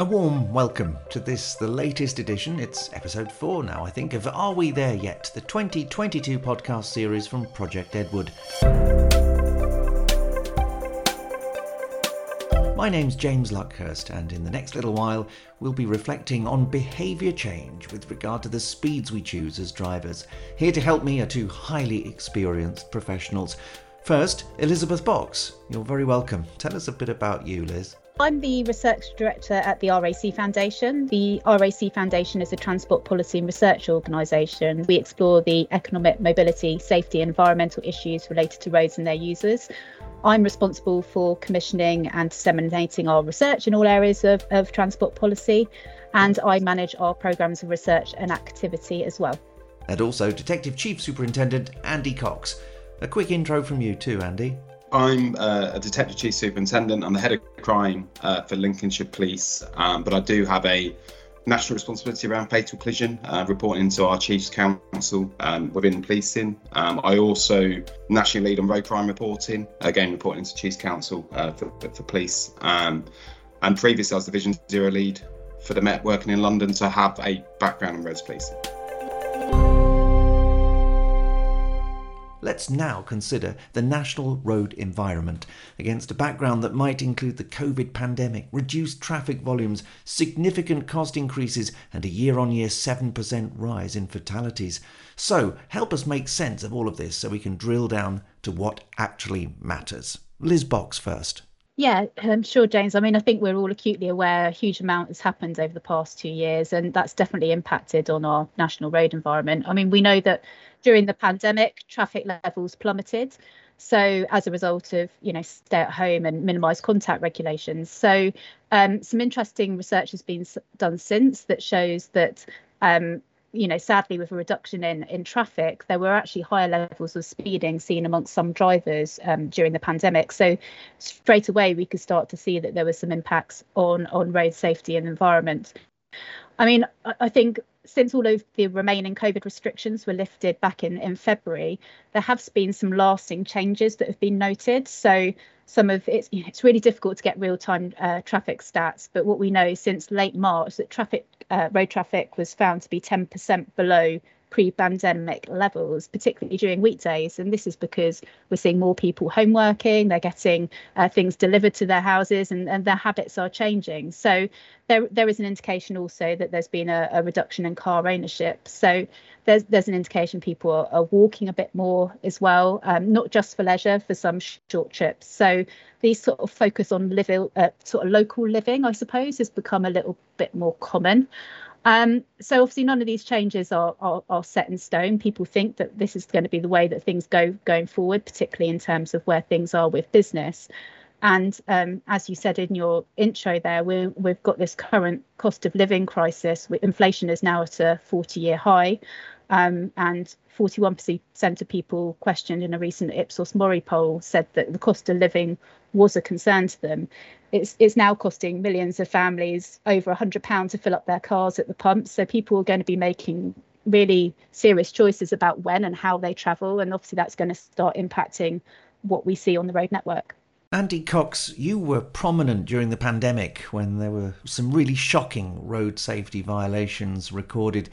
A warm welcome to this, the latest edition. It's episode four now, I think, of Are We There Yet? The 2022 podcast series from Project Edward. My name's James Luckhurst, and in the next little while, we'll be reflecting on behaviour change with regard to the speeds we choose as drivers. Here to help me are two highly experienced professionals. First, Elizabeth Box. You're very welcome. Tell us a bit about you, Liz. I'm the research director at the RAC Foundation. The RAC Foundation is a transport policy and research organisation. We explore the economic, mobility, safety, and environmental issues related to roads and their users. I'm responsible for commissioning and disseminating our research in all areas of, of transport policy, and I manage our programmes of research and activity as well. And also Detective Chief Superintendent Andy Cox. A quick intro from you too, Andy. I'm uh, a detective chief superintendent. I'm the head of crime uh, for Lincolnshire Police, um, but I do have a national responsibility around fatal collision, uh, reporting to our Chiefs Council um, within policing. Um, I also nationally lead on road crime reporting, again reporting to Chiefs Council uh, for, for, police. Um, and previously, I was the Vision Zero lead for the Met, working in London, so I have a background in roads policing. Let's now consider the national road environment against a background that might include the COVID pandemic, reduced traffic volumes, significant cost increases, and a year on year 7% rise in fatalities. So, help us make sense of all of this so we can drill down to what actually matters. Liz Box first. Yeah, I'm sure, James. I mean, I think we're all acutely aware a huge amount has happened over the past two years, and that's definitely impacted on our national road environment. I mean, we know that during the pandemic, traffic levels plummeted. So as a result of you know stay at home and minimise contact regulations. So um, some interesting research has been done since that shows that um, you know, sadly, with a reduction in in traffic, there were actually higher levels of speeding seen amongst some drivers um, during the pandemic. So straight away, we could start to see that there were some impacts on on road safety and environment. I mean, I think since all of the remaining COVID restrictions were lifted back in, in February, there have been some lasting changes that have been noted. So some of it's it's really difficult to get real time uh, traffic stats, but what we know since late March that traffic uh, road traffic was found to be 10% below pre-pandemic levels, particularly during weekdays. And this is because we're seeing more people home working, they're getting uh, things delivered to their houses, and, and their habits are changing. So there, there is an indication also that there's been a, a reduction in car ownership. So there's there's an indication people are, are walking a bit more as well, um, not just for leisure, for some short trips. So these sort of focus on living, uh, sort of local living, I suppose, has become a little bit more common. Um, so obviously none of these changes are, are, are set in stone. People think that this is going to be the way that things go going forward, particularly in terms of where things are with business. And um, as you said in your intro there, we we've got this current cost of living crisis. Inflation is now at a 40 year high. Um, and 41% of people questioned in a recent Ipsos Mori poll said that the cost of living was a concern to them. It's, it's now costing millions of families over £100 to fill up their cars at the pump. So people are going to be making really serious choices about when and how they travel. And obviously, that's going to start impacting what we see on the road network. Andy Cox, you were prominent during the pandemic when there were some really shocking road safety violations recorded.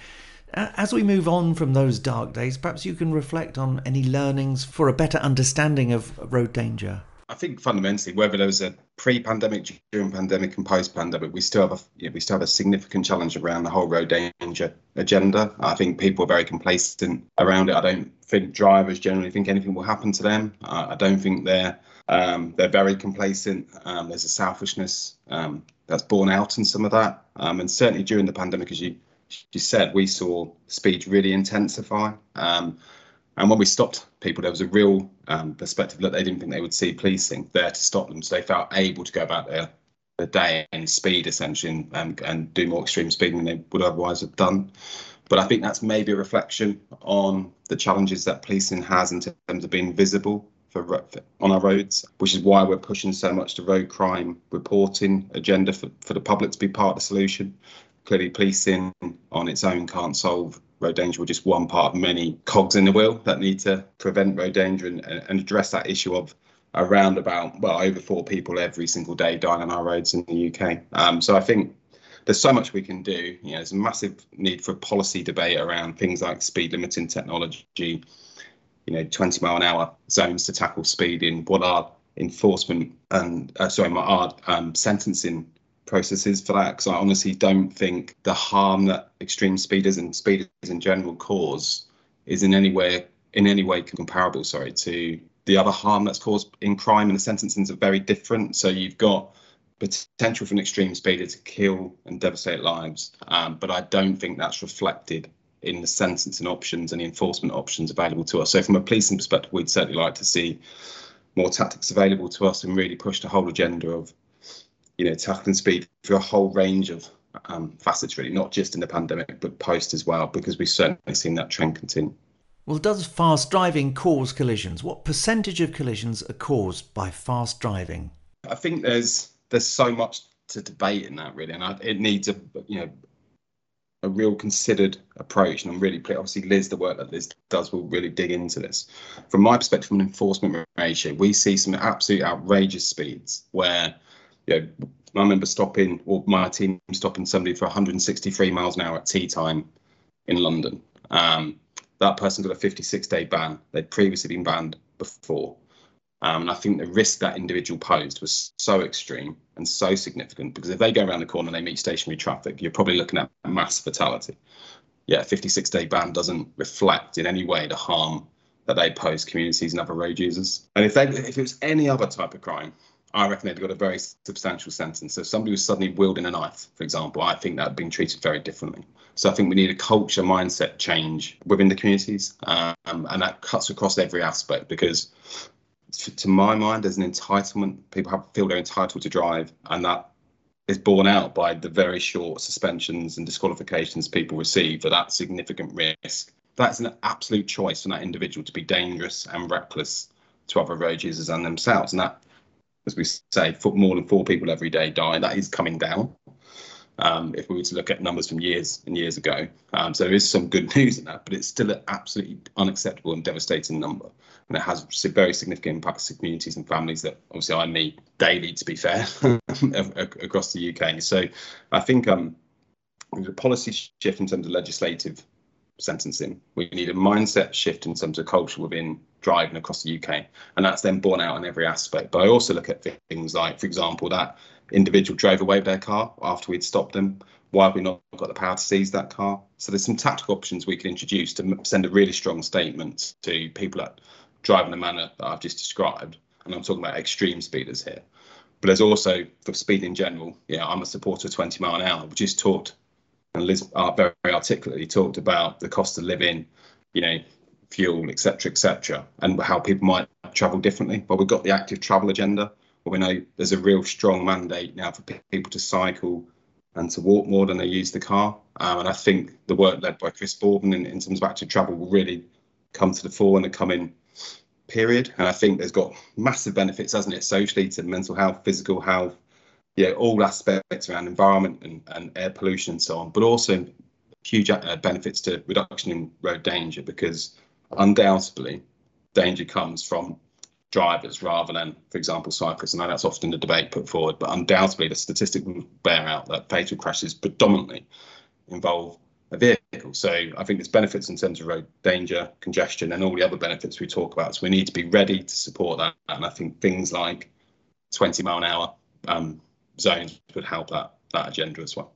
As we move on from those dark days, perhaps you can reflect on any learnings for a better understanding of road danger. I think fundamentally, whether there was a pre-pandemic, during pandemic, and post-pandemic, we still have a you know, we still have a significant challenge around the whole road danger agenda. I think people are very complacent around it. I don't think drivers generally think anything will happen to them. Uh, I don't think they're um, they're very complacent. Um, there's a selfishness um, that's borne out in some of that, um, and certainly during the pandemic, as you you said, we saw speed really intensify. Um, and when we stopped people, there was a real um, perspective that they didn't think they would see policing there to stop them. So they felt able to go about their, their day and speed essentially and, and do more extreme speeding than they would otherwise have done. But I think that's maybe a reflection on the challenges that policing has in terms of being visible for, on our roads, which is why we're pushing so much the road crime reporting agenda for, for the public to be part of the solution clearly policing on its own can't solve road danger. We're just one part of many cogs in the wheel that need to prevent road danger and, and address that issue of around about well over four people every single day dying on our roads in the UK. Um, so I think there's so much we can do. You know, there's a massive need for policy debate around things like speed limiting technology, you know, 20 mile an hour zones to tackle speed speeding. What are enforcement and uh, sorry, my um, sentencing processes for that? Because I honestly don't think the harm that extreme speeders and speeders in general cause is in any way in any way comparable. Sorry to the other harm that's caused in crime, and the sentencings are very different. So you've got potential for an extreme speeder to kill and devastate lives, um, but I don't think that's reflected in the sentencing options and the enforcement options available to us. So from a policing perspective, we'd certainly like to see more tactics available to us and really push the whole agenda of, you know, tackling speed through a whole range of um, facets, really, not just in the pandemic, but post as well, because we've certainly seen that trend continue. Well, does fast driving cause collisions? What percentage of collisions are caused by fast driving? I think there's there's so much to debate in that really, and I, it needs a you know a real considered approach. And I'm really pleased. obviously Liz, the work that Liz does, will really dig into this. From my perspective, from an enforcement ratio, we see some absolute outrageous speeds where you know I remember stopping or my team stopping somebody for 163 miles an hour at tea time in London. Um, that person got a 56 day ban. They'd previously been banned before. Um, and I think the risk that individual posed was so extreme and so significant because if they go around the corner and they meet stationary traffic, you're probably looking at mass fatality. Yeah, 56 day ban doesn't reflect in any way the harm that they pose communities and other road users. And if they if it was any other type of crime, I reckon they'd got a very substantial sentence. So if somebody was suddenly wielding a knife, for example, I think that been treated very differently. So I think we need a culture mindset change within the communities, um, and that cuts across every aspect because to my mind, there's an entitlement. People have, feel they're entitled to drive, and that is borne out by the very short suspensions and disqualifications people receive for that significant risk. That's an absolute choice for that individual to be dangerous and reckless to other road users and themselves. And that, as we say, more than four people every day die. That is coming down um, if we were to look at numbers from years and years ago. Um, so there is some good news in that, but it's still an absolutely unacceptable and devastating number. And it has very significant impacts to communities and families that obviously I meet daily, to be fair, across the UK. So I think um, a policy shift in terms of legislative sentencing. We need a mindset shift in terms of culture within driving across the UK. And that's then borne out in every aspect. But I also look at things like, for example, that individual drove away with their car after we'd stopped them. Why have we not got the power to seize that car? So there's some tactical options we can introduce to send a really strong statement to people that drive in the manner that I've just described. And I'm talking about extreme speeders here. But there's also for speed in general. Yeah, I'm a supporter of 20 mile an hour. We just talked, and Liz uh, very articulately talked about the cost of living, you know, fuel, etc., etc., and how people might travel differently. But we've got the active travel agenda, we know there's a real strong mandate now for people to cycle and to walk more than they use the car. Um, and I think the work led by Chris Boardman in, in terms of active travel will really come to the fore in the coming period. And I think there's got massive benefits, hasn't it, socially to mental health, physical health, yeah, all aspects around environment and, and air pollution and so on, but also huge uh, benefits to reduction in road danger because undoubtedly danger comes from drivers rather than, for example, cyclists. I know that's often the debate put forward, but undoubtedly the statistic will bear out that fatal crashes predominantly involve a vehicle. So I think there's benefits in terms of road danger, congestion, and all the other benefits we talk about. So we need to be ready to support that. And I think things like 20 mile an hour um, zones would help that that agenda as well.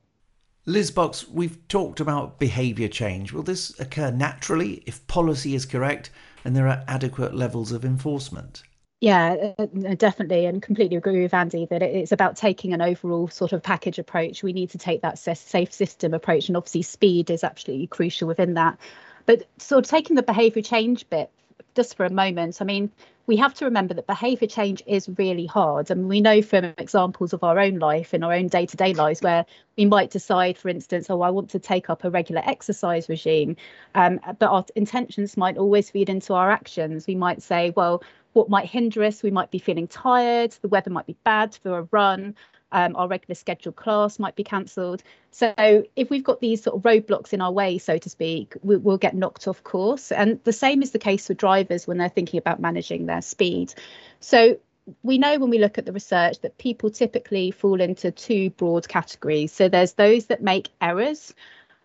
Liz Box, we've talked about behaviour change. Will this occur naturally if policy is correct and there are adequate levels of enforcement? Yeah, uh, uh, definitely, and completely agree with Andy that it's about taking an overall sort of package approach. We need to take that safe system approach, and obviously, speed is absolutely crucial within that. But sort of taking the behaviour change bit just for a moment, I mean, we have to remember that behaviour change is really hard. and we know from examples of our own life in our own day to day lives where we might decide, for instance, oh, I want to take up a regular exercise regime, um, but our intentions might always feed into our actions. We might say, well, what might hinder us? We might be feeling tired, the weather might be bad for a run, um, our regular scheduled class might be cancelled. So if we've got these sort of roadblocks in our way, so to speak, we, will get knocked off course. And the same is the case for drivers when they're thinking about managing their speed. So we know when we look at the research that people typically fall into two broad categories. So there's those that make errors.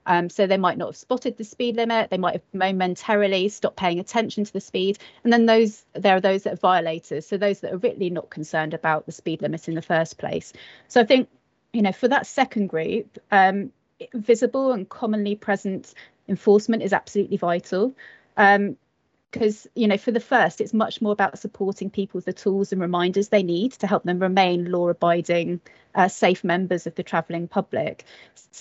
Um, so they might not have spotted the speed limit, they might have momentarily stopped paying attention to the speed, and then those there are those that are violators, so those that are really not concerned about the speed limit in the first place. So I think you know for that second group, um, visible and commonly present enforcement is absolutely vital. Um, because you know for the first it's much more about supporting people with the tools and reminders they need to help them remain law abiding uh, safe members of the travelling public.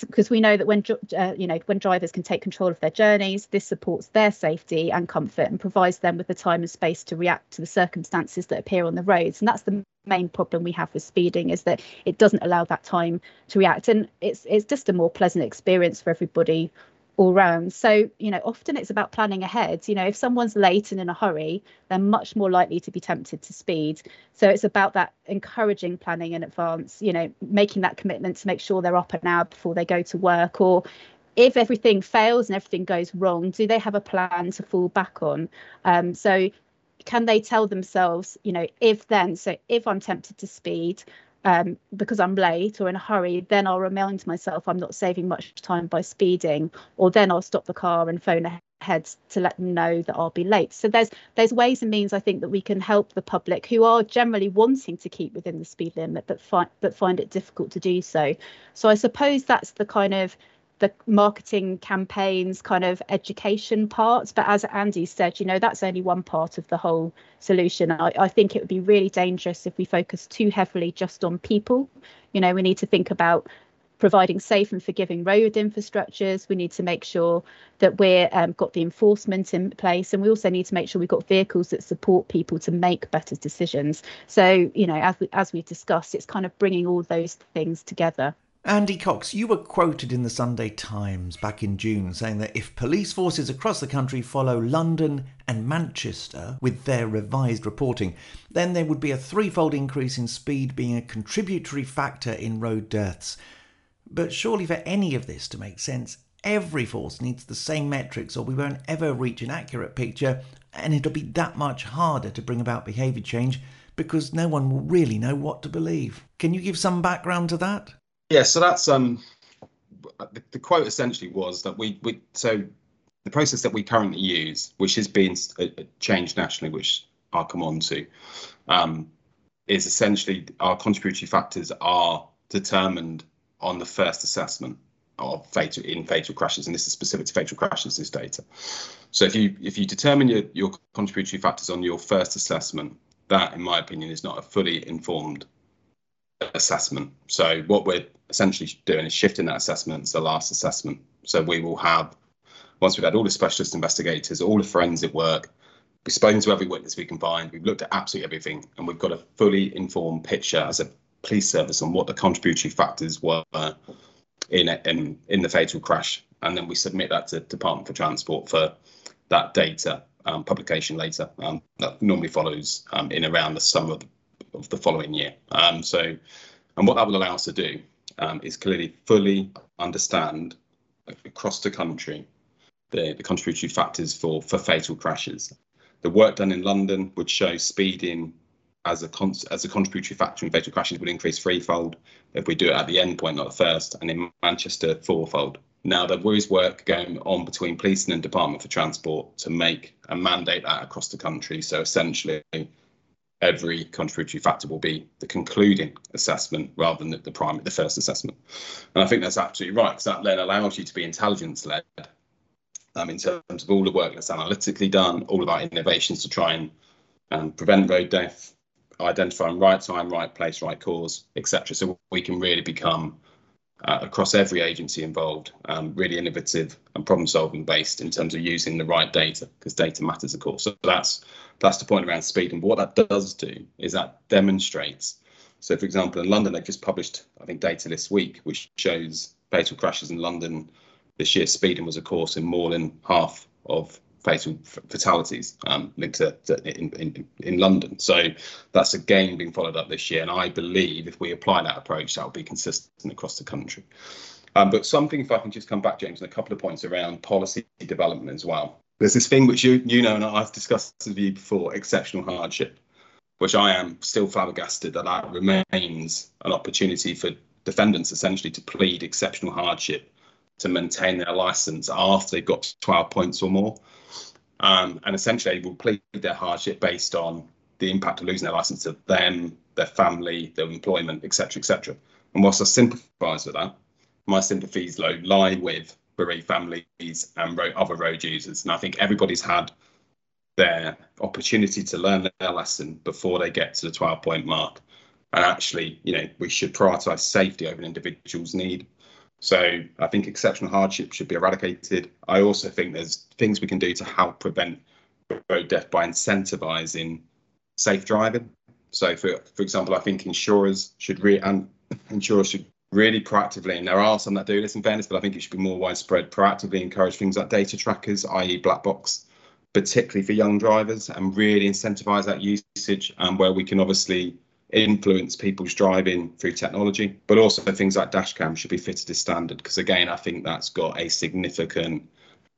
Because we know that when uh, you know when drivers can take control of their journeys this supports their safety and comfort and provides them with the time and space to react to the circumstances that appear on the roads. And that's the main problem we have with speeding is that it doesn't allow that time to react. And it's it's just a more pleasant experience for everybody all round. So, you know, often it's about planning ahead. You know, if someone's late and in a hurry, they're much more likely to be tempted to speed. So it's about that encouraging planning in advance, you know, making that commitment to make sure they're up an hour before they go to work or if everything fails and everything goes wrong, do they have a plan to fall back on? Um, so can they tell themselves, you know, if then, so if I'm tempted to speed, um, because I'm late or in a hurry, then I'll remind myself I'm not saving much time by speeding, or then I'll stop the car and phone ahead to let them know that I'll be late. So there's there's ways and means I think that we can help the public who are generally wanting to keep within the speed limit, but find but find it difficult to do so. So I suppose that's the kind of the marketing campaigns kind of education parts. But as andy said you know that's only one part of the whole solution. I, I, think it would be really dangerous if we focus too heavily just on people. You know we need to think about providing safe and forgiving road infrastructures. We need to make sure that we're um, got the enforcement in place. And we also need to make sure we've got vehicles that support people to make better decisions. So you know as, we, as we've discussed it's kind of bringing all those things together Andy Cox, you were quoted in the Sunday Times back in June saying that if police forces across the country follow London and Manchester with their revised reporting, then there would be a threefold increase in speed being a contributory factor in road deaths. But surely, for any of this to make sense, every force needs the same metrics, or we won't ever reach an accurate picture, and it'll be that much harder to bring about behaviour change because no one will really know what to believe. Can you give some background to that? Yeah, so that's um, the, the quote essentially was that we we so the process that we currently use, which has been uh, changed nationally, which I'll come on to, um, is essentially our contributory factors are determined on the first assessment of fatal in fatal crashes, and this is specific to fatal crashes. This data. So if you if you determine your your contributory factors on your first assessment, that, in my opinion, is not a fully informed assessment. So what we're essentially doing is shifting that assessment to the last assessment. So we will have, once we've had all the specialist investigators, all the forensic work, we've spoken to every witness we can find, we've looked at absolutely everything, and we've got a fully informed picture as a police service on what the contributory factors were in in in the fatal crash, and then we submit that to Department for Transport for that data um, publication later. Um, that normally follows um, in around the summer of the of the following year. Um, so, and what that will allow us to do um, is clearly fully understand across the country the, the contributory factors for, for fatal crashes. The work done in London would show speeding as a con- as a contributory factor in fatal crashes would increase threefold if we do it at the end point, not the first, and in Manchester fourfold. Now there is work going on between policing and Department for Transport to make and mandate that across the country. So essentially, every contributory factor will be the concluding assessment rather than the, the primary, the first assessment. And I think that's absolutely right because that then allows you to be intelligence led um, in terms of all the work that's analytically done, all of our innovations to try and um, prevent road death, identifying right time, right place, right cause, etc. So we can really become uh, across every agency involved, um, really innovative and problem solving based in terms of using the right data because data matters, of course. So that's that's the point around speed. And what that does do is that demonstrates. So, for example, in London, they've just published, I think, data this week, which shows fatal crashes in London this year. Speeding was, of course, in more than half of fatal fatalities um, linked to, to in, in, in London. So that's again being followed up this year. And I believe if we apply that approach, that will be consistent across the country. Um, but something, if I can just come back, James, and a couple of points around policy development as well. There's this thing which you you know and I've discussed with you before, exceptional hardship. which I am still flabbergasted that that remains an opportunity for defendants essentially to plead exceptional hardship to maintain their license after they've got 12 points or more. Um, and essentially will plead their hardship based on the impact of losing their license to them, their family, their employment, etc., etc. And whilst I sympathise with that, my sympathies lie with bereaved families and other road users. And I think everybody's had their opportunity to learn their lesson before they get to the 12 point mark. And actually, you know, we should prioritise safety over an individual's need. So I think exceptional hardship should be eradicated. I also think there's things we can do to help prevent road death by incentivising safe driving. So, for for example, I think insurers should re and insurers should really proactively, and there are some that do this in fairness, but I think it should be more widespread. Proactively encourage things like data trackers, i.e., black box, particularly for young drivers, and really incentivise that usage. And um, where we can obviously influence people's driving through technology, but also things like dashcam should be fitted as standard because again, I think that's got a significant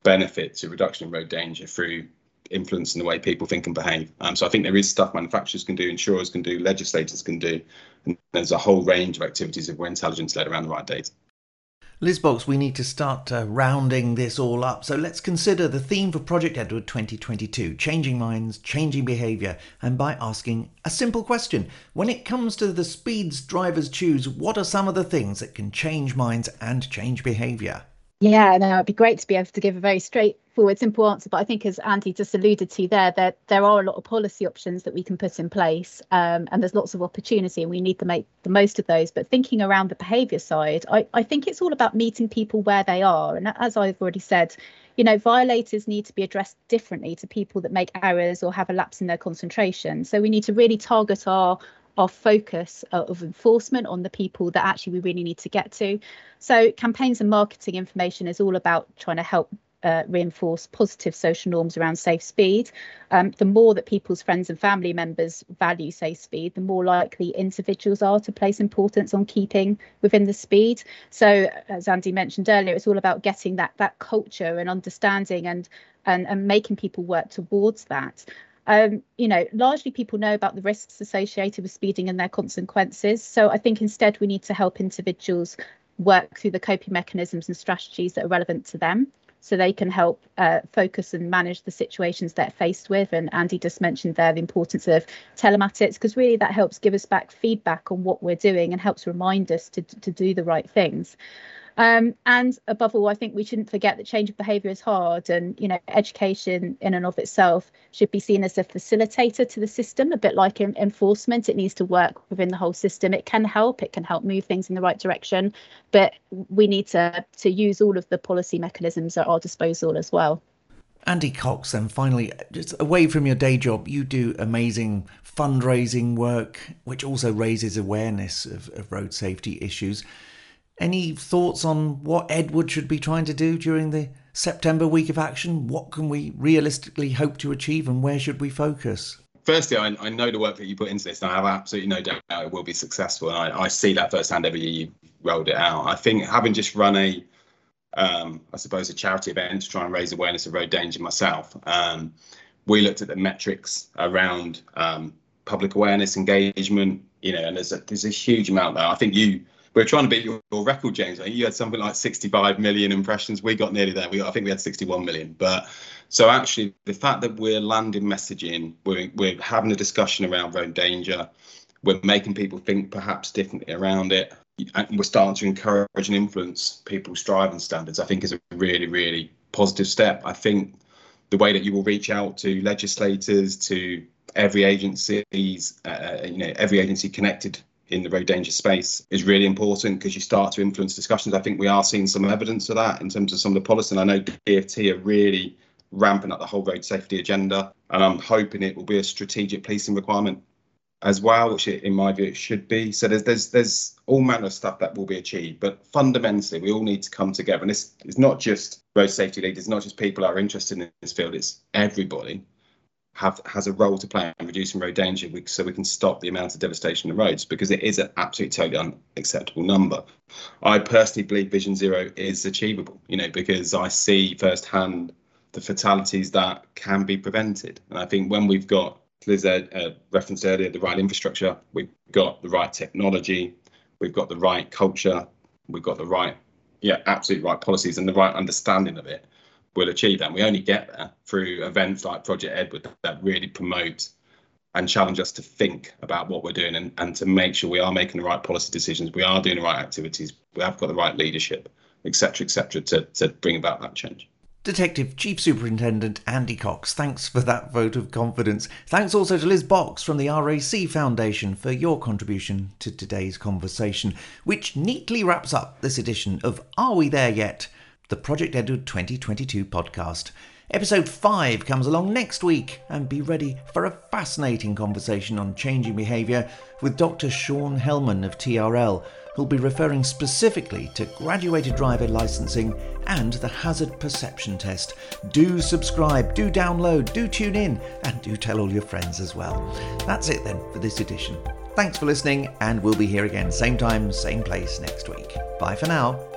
benefit to reduction in road danger through influencing the way people think and behave. Um, so I think there is stuff manufacturers can do, insurers can do, legislators can do, and there's a whole range of activities if we're intelligence led around the right data. Liz Box, we need to start uh, rounding this all up. So let's consider the theme for Project Edward 2022 changing minds, changing behaviour, and by asking a simple question. When it comes to the speeds drivers choose, what are some of the things that can change minds and change behaviour? Yeah, no, it'd be great to be able to give a very straightforward, simple answer. But I think, as Andy just alluded to there, that there are a lot of policy options that we can put in place, um, and there's lots of opportunity, and we need to make the most of those. But thinking around the behaviour side, I, I think it's all about meeting people where they are. And as I've already said, you know, violators need to be addressed differently to people that make errors or have a lapse in their concentration. So we need to really target our our focus of enforcement on the people that actually we really need to get to. So campaigns and marketing information is all about trying to help uh, reinforce positive social norms around safe speed. Um, the more that people's friends and family members value safe speed, the more likely individuals are to place importance on keeping within the speed. So, as Andy mentioned earlier, it's all about getting that that culture and understanding and and, and making people work towards that. Um, you know, largely people know about the risks associated with speeding and their consequences. So I think instead we need to help individuals work through the coping mechanisms and strategies that are relevant to them so they can help uh, focus and manage the situations they're faced with. And Andy just mentioned there the importance of telematics because really that helps give us back feedback on what we're doing and helps remind us to, to do the right things. Um, and above all, I think we shouldn't forget that change of behaviour is hard, and you know, education in and of itself should be seen as a facilitator to the system, a bit like enforcement. It needs to work within the whole system. It can help. It can help move things in the right direction, but we need to to use all of the policy mechanisms at our disposal as well. Andy Cox, and finally, just away from your day job, you do amazing fundraising work, which also raises awareness of, of road safety issues. Any thoughts on what Edward should be trying to do during the September week of action? What can we realistically hope to achieve and where should we focus? Firstly, I, I know the work that you put into this, and I have absolutely no doubt it will be successful. And I, I see that firsthand every year you've rolled it out. I think having just run a, um, I suppose, a charity event to try and raise awareness of road danger myself, um, we looked at the metrics around um, public awareness, engagement, you know, and there's a, there's a huge amount there. I think you we're trying to beat your, your record, James. I think You had something like 65 million impressions. We got nearly there. We I think we had 61 million. But so actually, the fact that we're landing messaging, we're we're having a discussion around road danger, we're making people think perhaps differently around it, and we're starting to encourage and influence people's driving standards. I think is a really really positive step. I think the way that you will reach out to legislators, to every agencies, uh, uh you know, every agency connected in the road danger space is really important because you start to influence discussions. I think we are seeing some evidence of that in terms of some of the policy. And I know DFT are really ramping up the whole road safety agenda, and I'm hoping it will be a strategic policing requirement as well, which it, in my view it should be. So there's there's there's all manner of stuff that will be achieved, but fundamentally we all need to come together. And this is not just road safety leaders, not just people that are interested in this field. It's everybody have has a role to play in reducing road danger so we can stop the amount of devastation in the roads because it is an absolutely totally unacceptable number. I personally believe Vision Zero is achievable, you know, because I see firsthand the fatalities that can be prevented. And I think when we've got Liz uh, referenced earlier, the right infrastructure, we've got the right technology, we've got the right culture, we've got the right, yeah, absolutely right policies and the right understanding of it, we'll achieve that. And we only get there through events like Project Edward that really promote and challenge us to think about what we're doing and, and to make sure we are making the right policy decisions, we are doing the right activities, we have got the right leadership, etc., etc., to, to bring about that change. Detective Chief Superintendent Andy Cox, thanks for that vote of confidence. Thanks also to Liz Box from the RAC Foundation for your contribution to today's conversation, which neatly wraps up this edition of Are We There Yet? The Project Edward 2022 podcast. Episode 5 comes along next week, and be ready for a fascinating conversation on changing behaviour with Dr. Shaun Helman of TRL who'll be referring specifically to graduated driver licensing and the hazard perception test. Do subscribe, do download, do tune in, and do tell all your friends as well. That's it then for this edition. Thanks for listening, and we'll be here again, same time, same place next week. Bye for now.